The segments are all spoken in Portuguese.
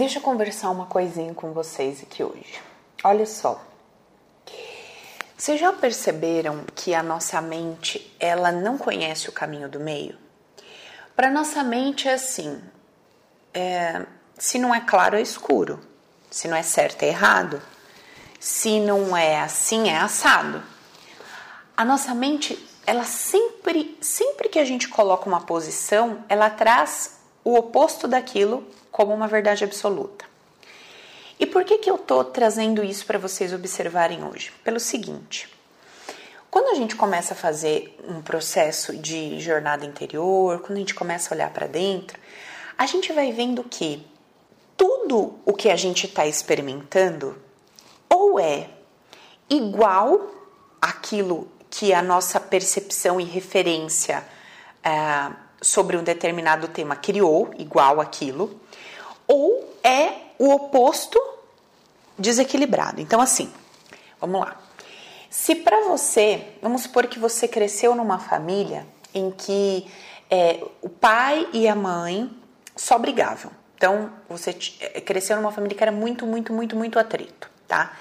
Deixa eu conversar uma coisinha com vocês aqui hoje. Olha só. Vocês já perceberam que a nossa mente, ela não conhece o caminho do meio? Para nossa mente é assim, é, se não é claro é escuro, se não é certo é errado, se não é assim é assado. A nossa mente, ela sempre, sempre que a gente coloca uma posição, ela traz o oposto daquilo como uma verdade absoluta. E por que, que eu estou trazendo isso para vocês observarem hoje? Pelo seguinte: quando a gente começa a fazer um processo de jornada interior, quando a gente começa a olhar para dentro, a gente vai vendo que tudo o que a gente está experimentando ou é igual àquilo que a nossa percepção e referência é, sobre um determinado tema criou, igual aquilo, ou é o oposto desequilibrado. Então, assim, vamos lá. Se para você, vamos supor que você cresceu numa família em que é, o pai e a mãe só brigavam. Então, você é, cresceu numa família que era muito, muito, muito, muito atrito, tá?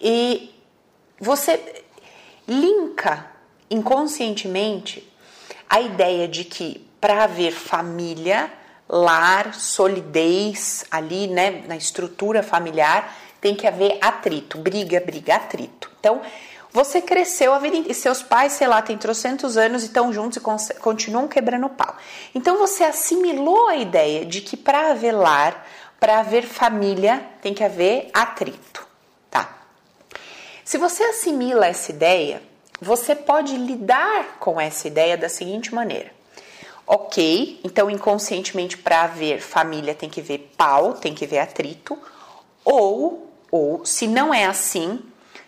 E você linka inconscientemente a ideia de que para haver família lar, solidez ali, né, na estrutura familiar, tem que haver atrito, briga, briga, atrito. Então, você cresceu a vida e seus pais, sei lá, têm trocentos anos e estão juntos e continuam quebrando pau. Então, você assimilou a ideia de que para haver lar, para haver família, tem que haver atrito, tá? Se você assimila essa ideia, você pode lidar com essa ideia da seguinte maneira ok, então inconscientemente para haver família tem que ver pau, tem que ver atrito, ou, ou se não é assim,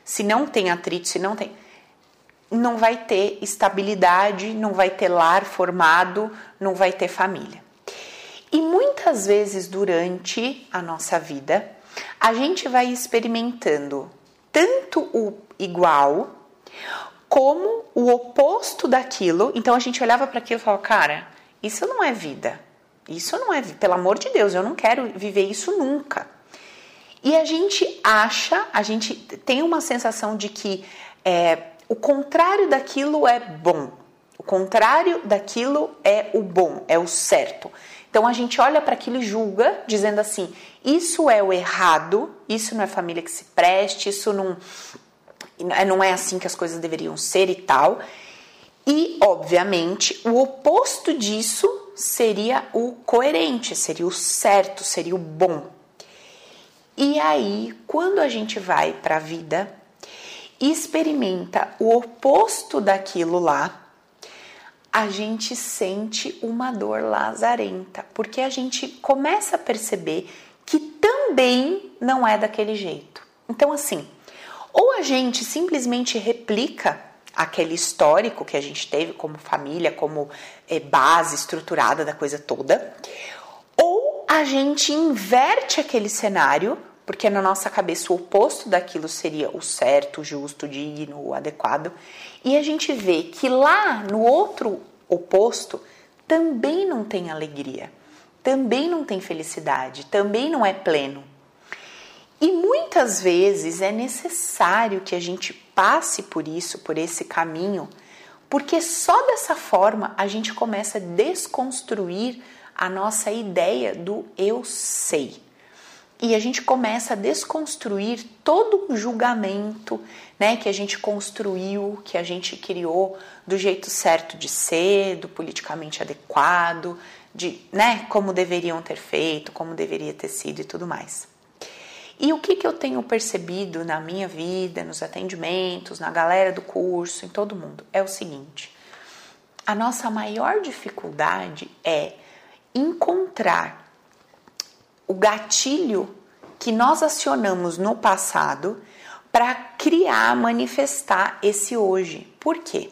se não tem atrito, se não tem, não vai ter estabilidade, não vai ter lar formado, não vai ter família. E muitas vezes durante a nossa vida, a gente vai experimentando tanto o igual como o oposto daquilo. Então a gente olhava para aquilo e falava, cara, isso não é vida. Isso não é, pelo amor de Deus, eu não quero viver isso nunca. E a gente acha, a gente tem uma sensação de que é, o contrário daquilo é bom. O contrário daquilo é o bom, é o certo. Então a gente olha para aquilo e julga, dizendo assim: isso é o errado, isso não é família que se preste, isso não, não é assim que as coisas deveriam ser e tal. E, obviamente, o oposto disso seria o coerente, seria o certo, seria o bom. E aí, quando a gente vai para a vida e experimenta o oposto daquilo lá, a gente sente uma dor lazarenta, porque a gente começa a perceber que também não é daquele jeito. Então, assim, ou a gente simplesmente replica aquele histórico que a gente teve como família, como é, base estruturada da coisa toda, ou a gente inverte aquele cenário, porque na nossa cabeça o oposto daquilo seria o certo, justo, digno, o adequado, e a gente vê que lá no outro oposto também não tem alegria, também não tem felicidade, também não é pleno. E muitas vezes é necessário que a gente passe por isso, por esse caminho, porque só dessa forma a gente começa a desconstruir a nossa ideia do eu sei. E a gente começa a desconstruir todo o julgamento né, que a gente construiu, que a gente criou do jeito certo de ser, do politicamente adequado, de né, como deveriam ter feito, como deveria ter sido e tudo mais. E o que, que eu tenho percebido na minha vida, nos atendimentos, na galera do curso, em todo mundo, é o seguinte: a nossa maior dificuldade é encontrar o gatilho que nós acionamos no passado para criar, manifestar esse hoje. Por quê?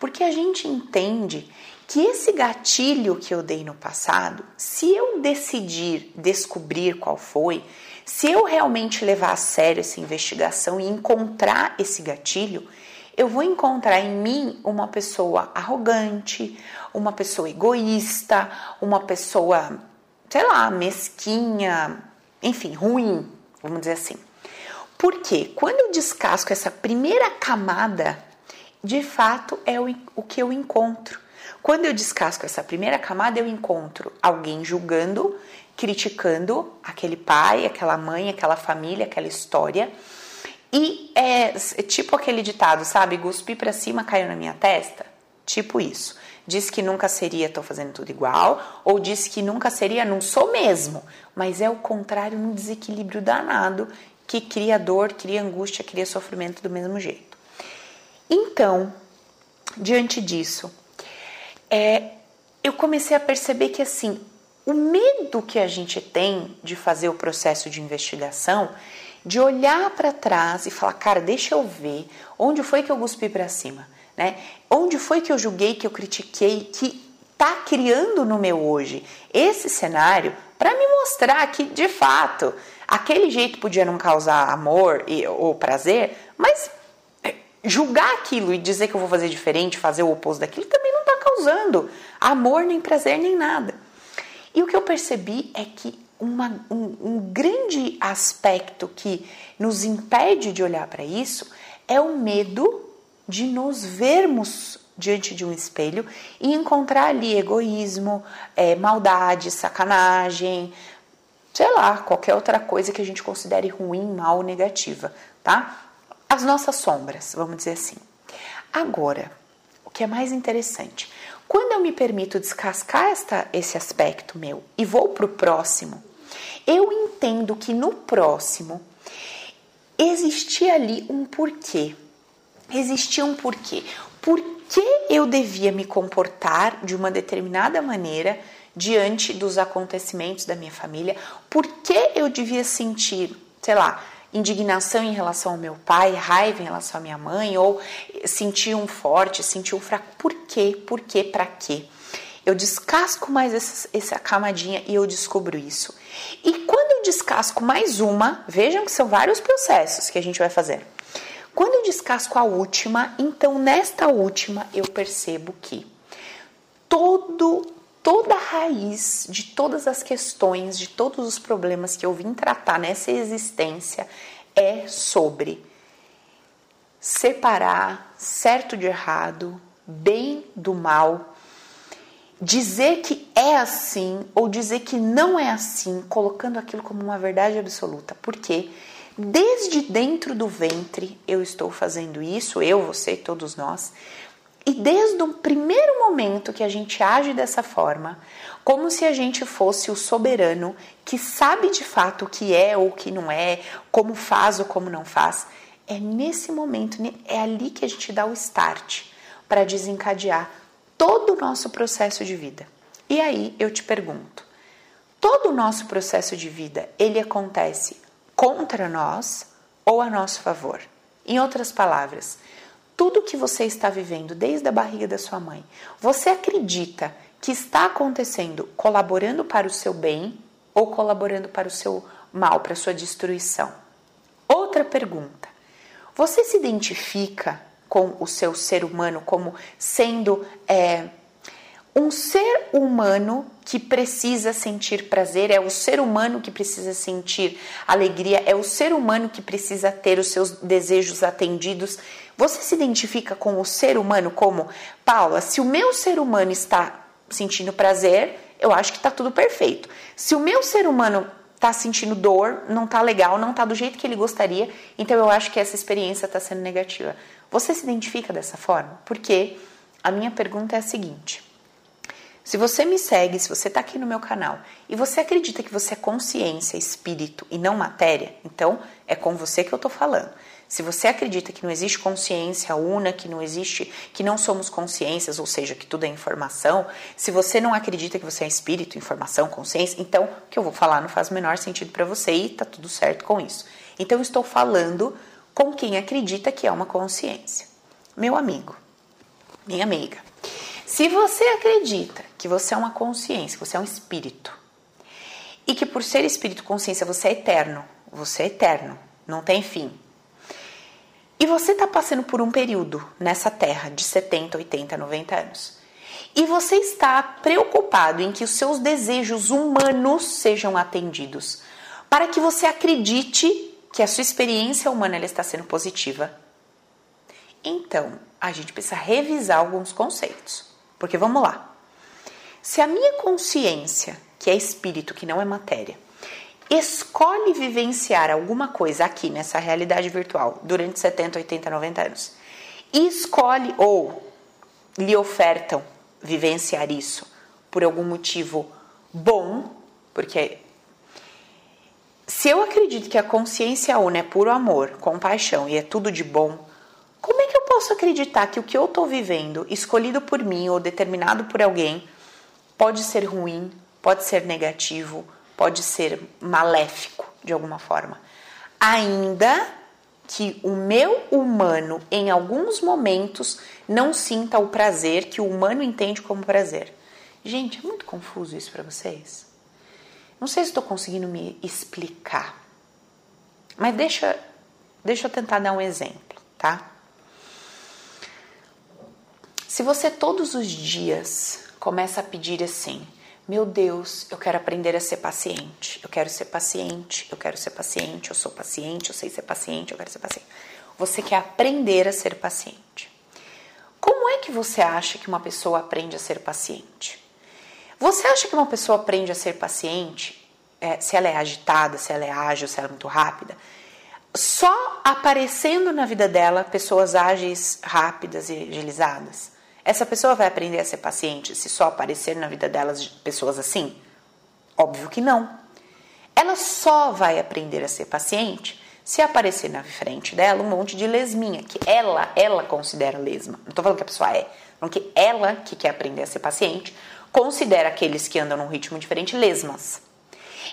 Porque a gente entende que esse gatilho que eu dei no passado, se eu decidir descobrir qual foi, se eu realmente levar a sério essa investigação e encontrar esse gatilho, eu vou encontrar em mim uma pessoa arrogante, uma pessoa egoísta, uma pessoa, sei lá, mesquinha, enfim, ruim, vamos dizer assim. Porque quando eu descasco essa primeira camada, de fato é o, o que eu encontro. Quando eu descasco essa primeira camada, eu encontro alguém julgando, criticando aquele pai, aquela mãe, aquela família, aquela história. E é, é tipo aquele ditado, sabe? Guspi para cima, caiu na minha testa. Tipo isso. Diz que nunca seria, tô fazendo tudo igual, ou diz que nunca seria, não sou mesmo. Mas é o contrário, um desequilíbrio danado que cria dor, cria angústia, cria sofrimento do mesmo jeito. Então, diante disso, é, eu comecei a perceber que assim, o medo que a gente tem de fazer o processo de investigação, de olhar para trás e falar, cara, deixa eu ver onde foi que eu cuspi para cima, né? Onde foi que eu julguei, que eu critiquei, que tá criando no meu hoje esse cenário para me mostrar que de fato aquele jeito podia não causar amor e, ou prazer, mas é, julgar aquilo e dizer que eu vou fazer diferente, fazer o oposto daquilo também causando amor, nem prazer, nem nada. E o que eu percebi é que uma, um, um grande aspecto que nos impede de olhar para isso é o medo de nos vermos diante de um espelho e encontrar ali egoísmo, é, maldade, sacanagem, sei lá, qualquer outra coisa que a gente considere ruim, mal, negativa, tá? As nossas sombras, vamos dizer assim. Agora, o que é mais interessante, quando eu me permito descascar esta, esse aspecto meu e vou para o próximo, eu entendo que no próximo existia ali um porquê. Existia um porquê. Por que eu devia me comportar de uma determinada maneira diante dos acontecimentos da minha família? Por que eu devia sentir, sei lá, indignação em relação ao meu pai, raiva em relação à minha mãe, ou sentir um forte, sentir um fraco. Por quê? Por quê? Para quê? Eu descasco mais essa, essa camadinha e eu descubro isso. E quando eu descasco mais uma, vejam que são vários processos que a gente vai fazer. Quando eu descasco a última, então nesta última eu percebo que todo toda a raiz de todas as questões, de todos os problemas que eu vim tratar nessa existência é sobre separar certo de errado, bem do mal, dizer que é assim ou dizer que não é assim, colocando aquilo como uma verdade absoluta. Porque desde dentro do ventre eu estou fazendo isso, eu, você, todos nós, e desde o primeiro momento que a gente age dessa forma, como se a gente fosse o soberano que sabe de fato o que é ou o que não é, como faz ou como não faz, é nesse momento, é ali que a gente dá o start para desencadear todo o nosso processo de vida. E aí eu te pergunto, todo o nosso processo de vida, ele acontece contra nós ou a nosso favor? Em outras palavras, tudo que você está vivendo desde a barriga da sua mãe, você acredita que está acontecendo colaborando para o seu bem ou colaborando para o seu mal, para a sua destruição? Outra pergunta: você se identifica com o seu ser humano como sendo é, um ser humano que precisa sentir prazer, é o ser humano que precisa sentir alegria, é o ser humano que precisa ter os seus desejos atendidos. Você se identifica com o ser humano como, Paula, se o meu ser humano está sentindo prazer, eu acho que está tudo perfeito. Se o meu ser humano está sentindo dor, não está legal, não está do jeito que ele gostaria, então eu acho que essa experiência está sendo negativa. Você se identifica dessa forma? Porque a minha pergunta é a seguinte: se você me segue, se você está aqui no meu canal e você acredita que você é consciência, espírito e não matéria, então é com você que eu estou falando. Se você acredita que não existe consciência una, que não existe, que não somos consciências, ou seja, que tudo é informação, se você não acredita que você é espírito, informação, consciência, então o que eu vou falar não faz o menor sentido para você e tá tudo certo com isso. Então eu estou falando com quem acredita que é uma consciência. Meu amigo, minha amiga, se você acredita que você é uma consciência, que você é um espírito, e que por ser espírito consciência você é eterno, você é eterno, não tem fim. E você está passando por um período nessa terra de 70, 80, 90 anos. E você está preocupado em que os seus desejos humanos sejam atendidos. para que você acredite que a sua experiência humana está sendo positiva. Então, a gente precisa revisar alguns conceitos. Porque vamos lá. Se a minha consciência, que é espírito, que não é matéria, escolhe vivenciar alguma coisa aqui nessa realidade virtual durante 70, 80, 90 anos, e escolhe ou lhe ofertam vivenciar isso por algum motivo bom, porque se eu acredito que a consciência una é puro amor, compaixão e é tudo de bom, como é que eu posso acreditar que o que eu estou vivendo, escolhido por mim ou determinado por alguém, pode ser ruim, pode ser negativo, pode ser maléfico de alguma forma? Ainda que o meu humano, em alguns momentos, não sinta o prazer que o humano entende como prazer. Gente, é muito confuso isso para vocês? Não sei se estou conseguindo me explicar, mas deixa, deixa eu tentar dar um exemplo, tá? Se você todos os dias começa a pedir assim, meu Deus, eu quero aprender a ser paciente, eu quero ser paciente, eu quero ser paciente, eu sou paciente, eu sei ser paciente, eu quero ser paciente. Você quer aprender a ser paciente. Como é que você acha que uma pessoa aprende a ser paciente? Você acha que uma pessoa aprende a ser paciente, é, se ela é agitada, se ela é ágil, se ela é muito rápida, só aparecendo na vida dela pessoas ágeis, rápidas e agilizadas? Essa pessoa vai aprender a ser paciente se só aparecer na vida delas pessoas assim? Óbvio que não. Ela só vai aprender a ser paciente se aparecer na frente dela um monte de lesminha, que ela, ela considera lesma. Não tô falando que a pessoa é, não que ela que quer aprender a ser paciente, considera aqueles que andam num ritmo diferente lesmas.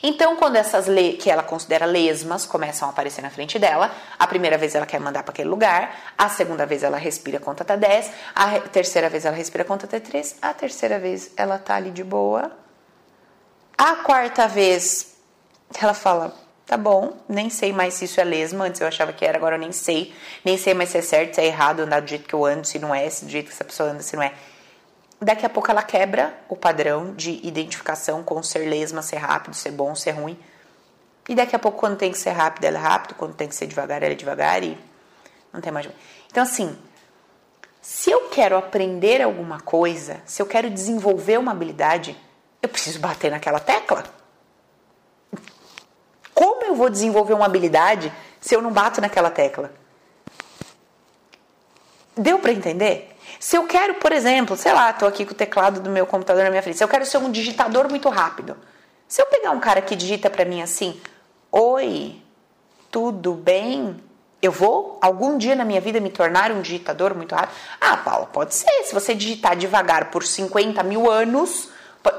Então, quando essas que ela considera lesmas começam a aparecer na frente dela, a primeira vez ela quer mandar para aquele lugar, a segunda vez ela respira conta até 10, a terceira vez ela respira conta até 3, a terceira vez ela tá ali de boa. A quarta vez ela fala: "Tá bom, nem sei mais se isso é lesma, antes eu achava que era, agora eu nem sei, nem sei mais se é certo, se é errado andar do jeito que eu ando, se não é, se do jeito que essa pessoa anda, se não é". Daqui a pouco ela quebra o padrão de identificação com ser lesma, ser rápido, ser bom, ser ruim. E daqui a pouco, quando tem que ser rápido, ela é rápido, quando tem que ser devagar, ela é devagar e não tem mais. Então, assim, se eu quero aprender alguma coisa, se eu quero desenvolver uma habilidade, eu preciso bater naquela tecla. Como eu vou desenvolver uma habilidade se eu não bato naquela tecla? Deu para entender? Se eu quero, por exemplo, sei lá, estou aqui com o teclado do meu computador na minha frente, se eu quero ser um digitador muito rápido, se eu pegar um cara que digita para mim assim, oi, tudo bem? Eu vou algum dia na minha vida me tornar um digitador muito rápido? Ah, Paula, pode ser. Se você digitar devagar por 50 mil anos,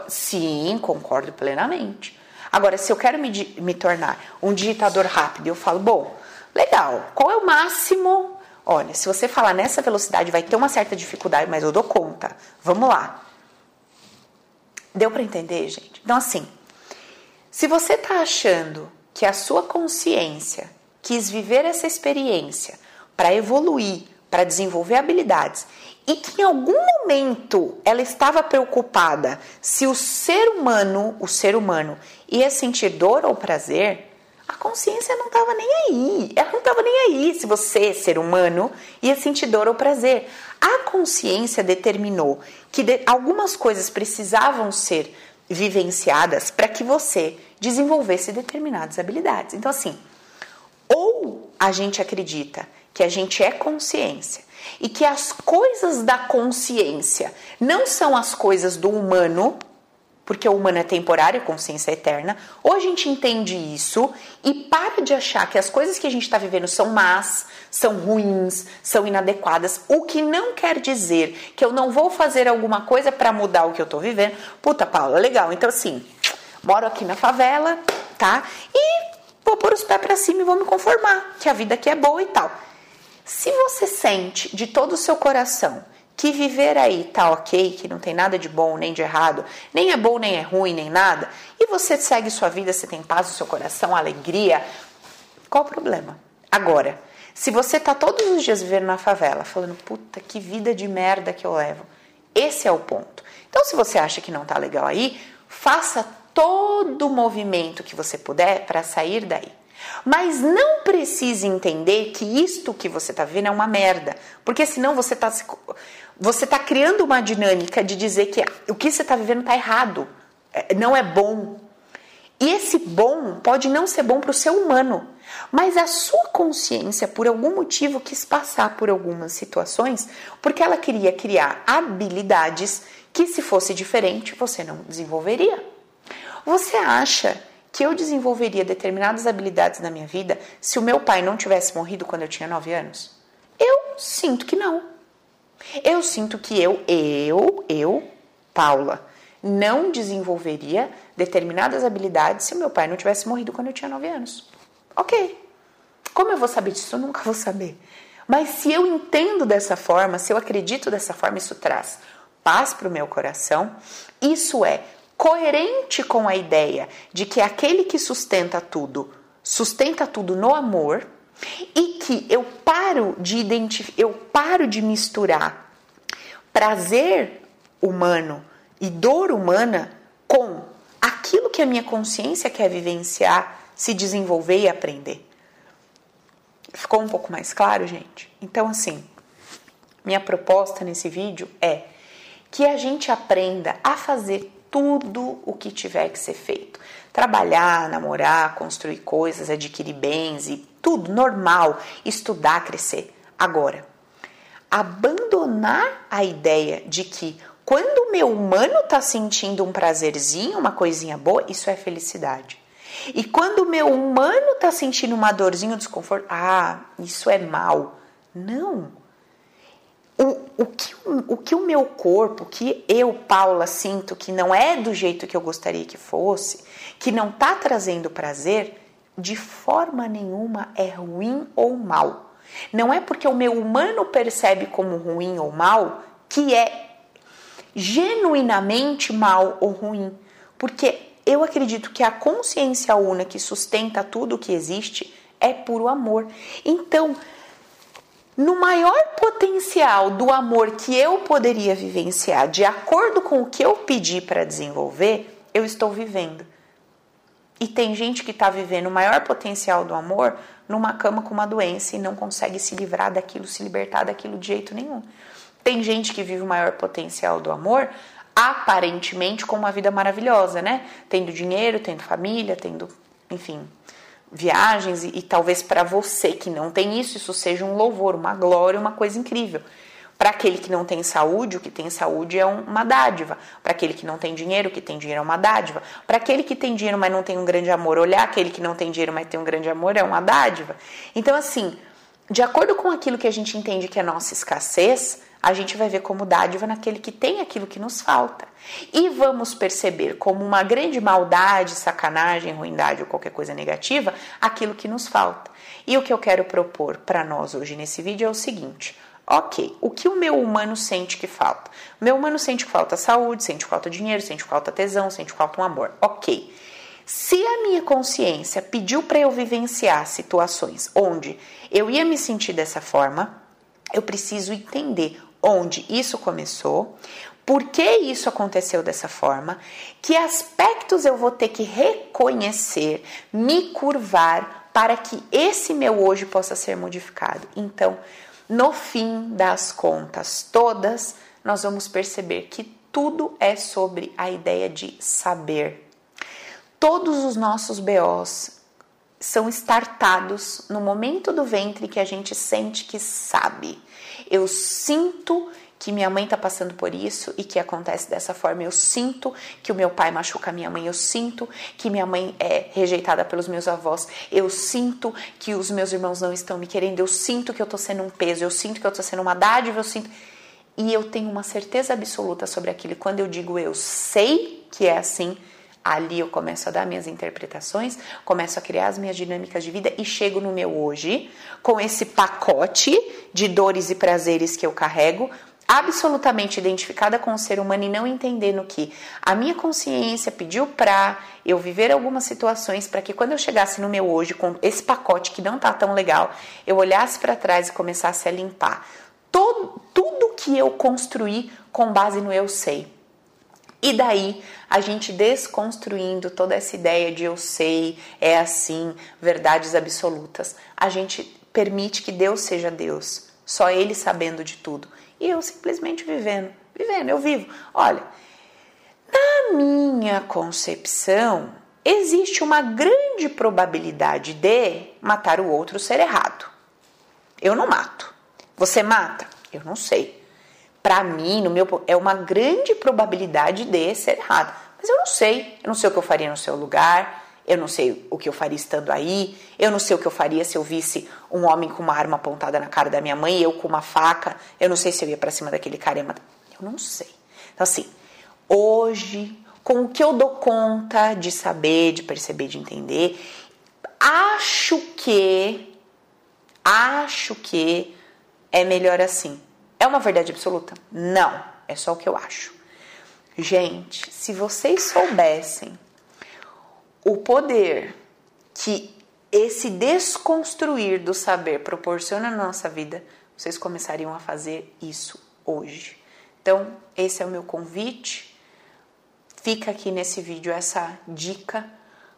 sim, concordo plenamente. Agora, se eu quero me, me tornar um digitador rápido, eu falo, bom, legal, qual é o máximo Olha, se você falar nessa velocidade vai ter uma certa dificuldade, mas eu dou conta. Vamos lá. Deu para entender, gente? Então, assim, se você está achando que a sua consciência quis viver essa experiência para evoluir, para desenvolver habilidades e que em algum momento ela estava preocupada se o ser humano, o ser humano, ia sentir dor ou prazer, a consciência não estava nem aí. Ela não estava nem aí se você, ser humano, ia sentir dor ou prazer. A consciência determinou que de, algumas coisas precisavam ser vivenciadas para que você desenvolvesse determinadas habilidades. Então, assim, ou a gente acredita que a gente é consciência e que as coisas da consciência não são as coisas do humano, porque o humano é temporário, a consciência é eterna, ou a gente entende isso e para de achar que as coisas que a gente está vivendo são más, são ruins, são inadequadas, o que não quer dizer que eu não vou fazer alguma coisa para mudar o que eu estou vivendo. Puta, Paula, legal. Então, assim, moro aqui na favela, tá? E vou pôr os pés para cima e vou me conformar, que a vida aqui é boa e tal. Se você sente de todo o seu coração que viver aí tá ok, que não tem nada de bom nem de errado, nem é bom, nem é ruim, nem nada, e você segue sua vida, você tem paz no seu coração, alegria, qual o problema? Agora, se você tá todos os dias vivendo na favela, falando, puta, que vida de merda que eu levo, esse é o ponto. Então, se você acha que não tá legal aí, faça todo o movimento que você puder para sair daí. Mas não precise entender que isto que você está vendo é uma merda, porque senão você está você tá criando uma dinâmica de dizer que o que você está vivendo está errado, é, não é bom. E esse bom pode não ser bom para o ser humano, mas a sua consciência, por algum motivo, quis passar por algumas situações porque ela queria criar habilidades que, se fosse diferente, você não desenvolveria. Você acha que eu desenvolveria determinadas habilidades na minha vida se o meu pai não tivesse morrido quando eu tinha 9 anos? Eu sinto que não. Eu sinto que eu, eu, eu, Paula, não desenvolveria determinadas habilidades se meu pai não tivesse morrido quando eu tinha 9 anos. Ok. Como eu vou saber disso? Eu nunca vou saber. Mas se eu entendo dessa forma, se eu acredito dessa forma, isso traz paz para o meu coração. Isso é coerente com a ideia de que aquele que sustenta tudo, sustenta tudo no amor e que eu paro de identificar, eu paro de misturar prazer humano e dor humana com aquilo que a minha consciência quer vivenciar, se desenvolver e aprender. Ficou um pouco mais claro, gente? Então, assim, minha proposta nesse vídeo é que a gente aprenda a fazer tudo o que tiver que ser feito. Trabalhar, namorar, construir coisas, adquirir bens e tudo normal, estudar, crescer. Agora, abandonar a ideia de que quando o meu humano está sentindo um prazerzinho, uma coisinha boa, isso é felicidade. E quando o meu humano está sentindo uma dorzinha, um desconforto, ah, isso é mal. Não o, o, que, o que o meu corpo, o que eu, Paula, sinto que não é do jeito que eu gostaria que fosse, que não está trazendo prazer, de forma nenhuma é ruim ou mal. Não é porque o meu humano percebe como ruim ou mal que é genuinamente mal ou ruim. Porque eu acredito que a consciência una que sustenta tudo o que existe é puro amor. Então, no maior potencial do amor que eu poderia vivenciar, de acordo com o que eu pedi para desenvolver, eu estou vivendo. E tem gente que está vivendo o maior potencial do amor numa cama com uma doença e não consegue se livrar daquilo, se libertar daquilo de jeito nenhum. Tem gente que vive o maior potencial do amor aparentemente com uma vida maravilhosa, né? Tendo dinheiro, tendo família, tendo, enfim, viagens e, e talvez para você que não tem isso, isso seja um louvor, uma glória, uma coisa incrível. Para aquele que não tem saúde, o que tem saúde é uma dádiva. Para aquele que não tem dinheiro, o que tem dinheiro é uma dádiva. Para aquele que tem dinheiro, mas não tem um grande amor, olhar aquele que não tem dinheiro, mas tem um grande amor é uma dádiva. Então, assim, de acordo com aquilo que a gente entende que é nossa escassez, a gente vai ver como dádiva naquele que tem aquilo que nos falta. E vamos perceber como uma grande maldade, sacanagem, ruindade ou qualquer coisa negativa aquilo que nos falta. E o que eu quero propor para nós hoje nesse vídeo é o seguinte: Ok, o que o meu humano sente que falta? O meu humano sente que falta saúde, sente que falta dinheiro, sente que falta tesão, sente que falta um amor. Ok. Se a minha consciência pediu para eu vivenciar situações onde eu ia me sentir dessa forma, eu preciso entender onde isso começou, por que isso aconteceu dessa forma, que aspectos eu vou ter que reconhecer, me curvar para que esse meu hoje possa ser modificado. Então, no fim das contas todas, nós vamos perceber que tudo é sobre a ideia de saber. Todos os nossos BOs são startados no momento do ventre que a gente sente que sabe. Eu sinto que minha mãe está passando por isso e que acontece dessa forma. Eu sinto que o meu pai machuca a minha mãe. Eu sinto que minha mãe é rejeitada pelos meus avós. Eu sinto que os meus irmãos não estão me querendo. Eu sinto que eu estou sendo um peso. Eu sinto que eu estou sendo uma dádiva. Eu sinto. E eu tenho uma certeza absoluta sobre aquilo. Quando eu digo eu sei que é assim, Ali eu começo a dar minhas interpretações, começo a criar as minhas dinâmicas de vida e chego no meu hoje com esse pacote de dores e prazeres que eu carrego, absolutamente identificada com o ser humano e não entendendo que a minha consciência pediu para eu viver algumas situações para que quando eu chegasse no meu hoje com esse pacote que não tá tão legal, eu olhasse para trás e começasse a limpar todo, tudo que eu construí com base no eu sei. E daí a gente desconstruindo toda essa ideia de eu sei, é assim, verdades absolutas, a gente permite que Deus seja Deus, só Ele sabendo de tudo. E eu simplesmente vivendo, vivendo, eu vivo. Olha, na minha concepção, existe uma grande probabilidade de matar o outro ser errado. Eu não mato. Você mata? Eu não sei para mim, no meu é uma grande probabilidade de ser errado. Mas eu não sei. Eu não sei o que eu faria no seu lugar. Eu não sei o que eu faria estando aí. Eu não sei o que eu faria se eu visse um homem com uma arma apontada na cara da minha mãe eu com uma faca. Eu não sei se eu ia para cima daquele cara. Eu não sei. Então, assim, hoje, com o que eu dou conta de saber, de perceber, de entender, acho que. Acho que é melhor assim. É uma verdade absoluta? Não, é só o que eu acho. Gente, se vocês soubessem o poder que esse desconstruir do saber proporciona na nossa vida, vocês começariam a fazer isso hoje. Então, esse é o meu convite. Fica aqui nesse vídeo essa dica.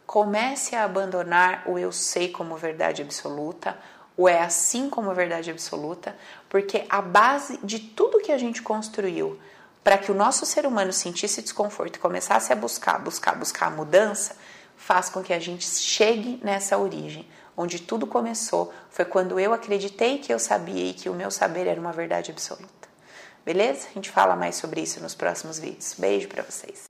Comece a abandonar o eu sei como verdade absoluta, ou é assim como verdade absoluta, porque a base de tudo que a gente construiu para que o nosso ser humano sentisse desconforto e começasse a buscar, buscar, buscar a mudança, faz com que a gente chegue nessa origem, onde tudo começou, foi quando eu acreditei que eu sabia e que o meu saber era uma verdade absoluta. Beleza? A gente fala mais sobre isso nos próximos vídeos. Beijo para vocês.